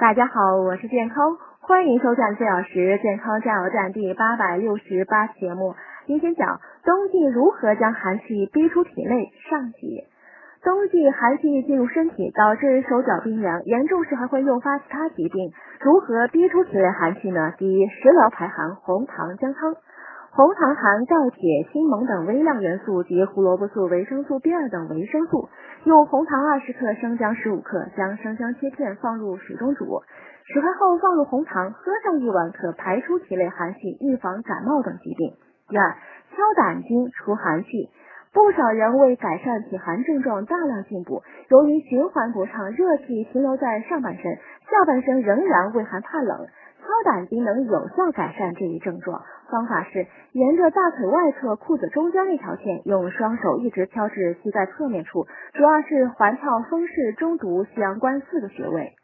大家好，我是健康，欢迎收看四小时健康加油站第八百六十八期节目。今天讲冬季如何将寒气逼出体内上集。冬季寒气进入身体，导致手脚冰凉，严重时还会诱发其他疾病。如何逼出体内寒气呢？第一，食疗排寒，红糖姜汤。红糖含钙、铁、锌、锰等微量元素及胡萝卜素、维生素 B 二等维生素。用红糖二十克，生姜十五克，将生姜切片放入水中煮，煮开后放入红糖，喝上一碗，可排出体内寒气，预防感冒等疾病。第二，敲胆经除寒气。不少人为改善体寒症状大量进补，由于循环不畅，热气停留在上半身，下半身仍然畏寒怕冷。敲胆经能有效改善这一症状，方法是沿着大腿外侧裤子中间那条线，用双手一直敲至膝盖侧面处，主要是环跳风市、中毒、阳关四个穴位。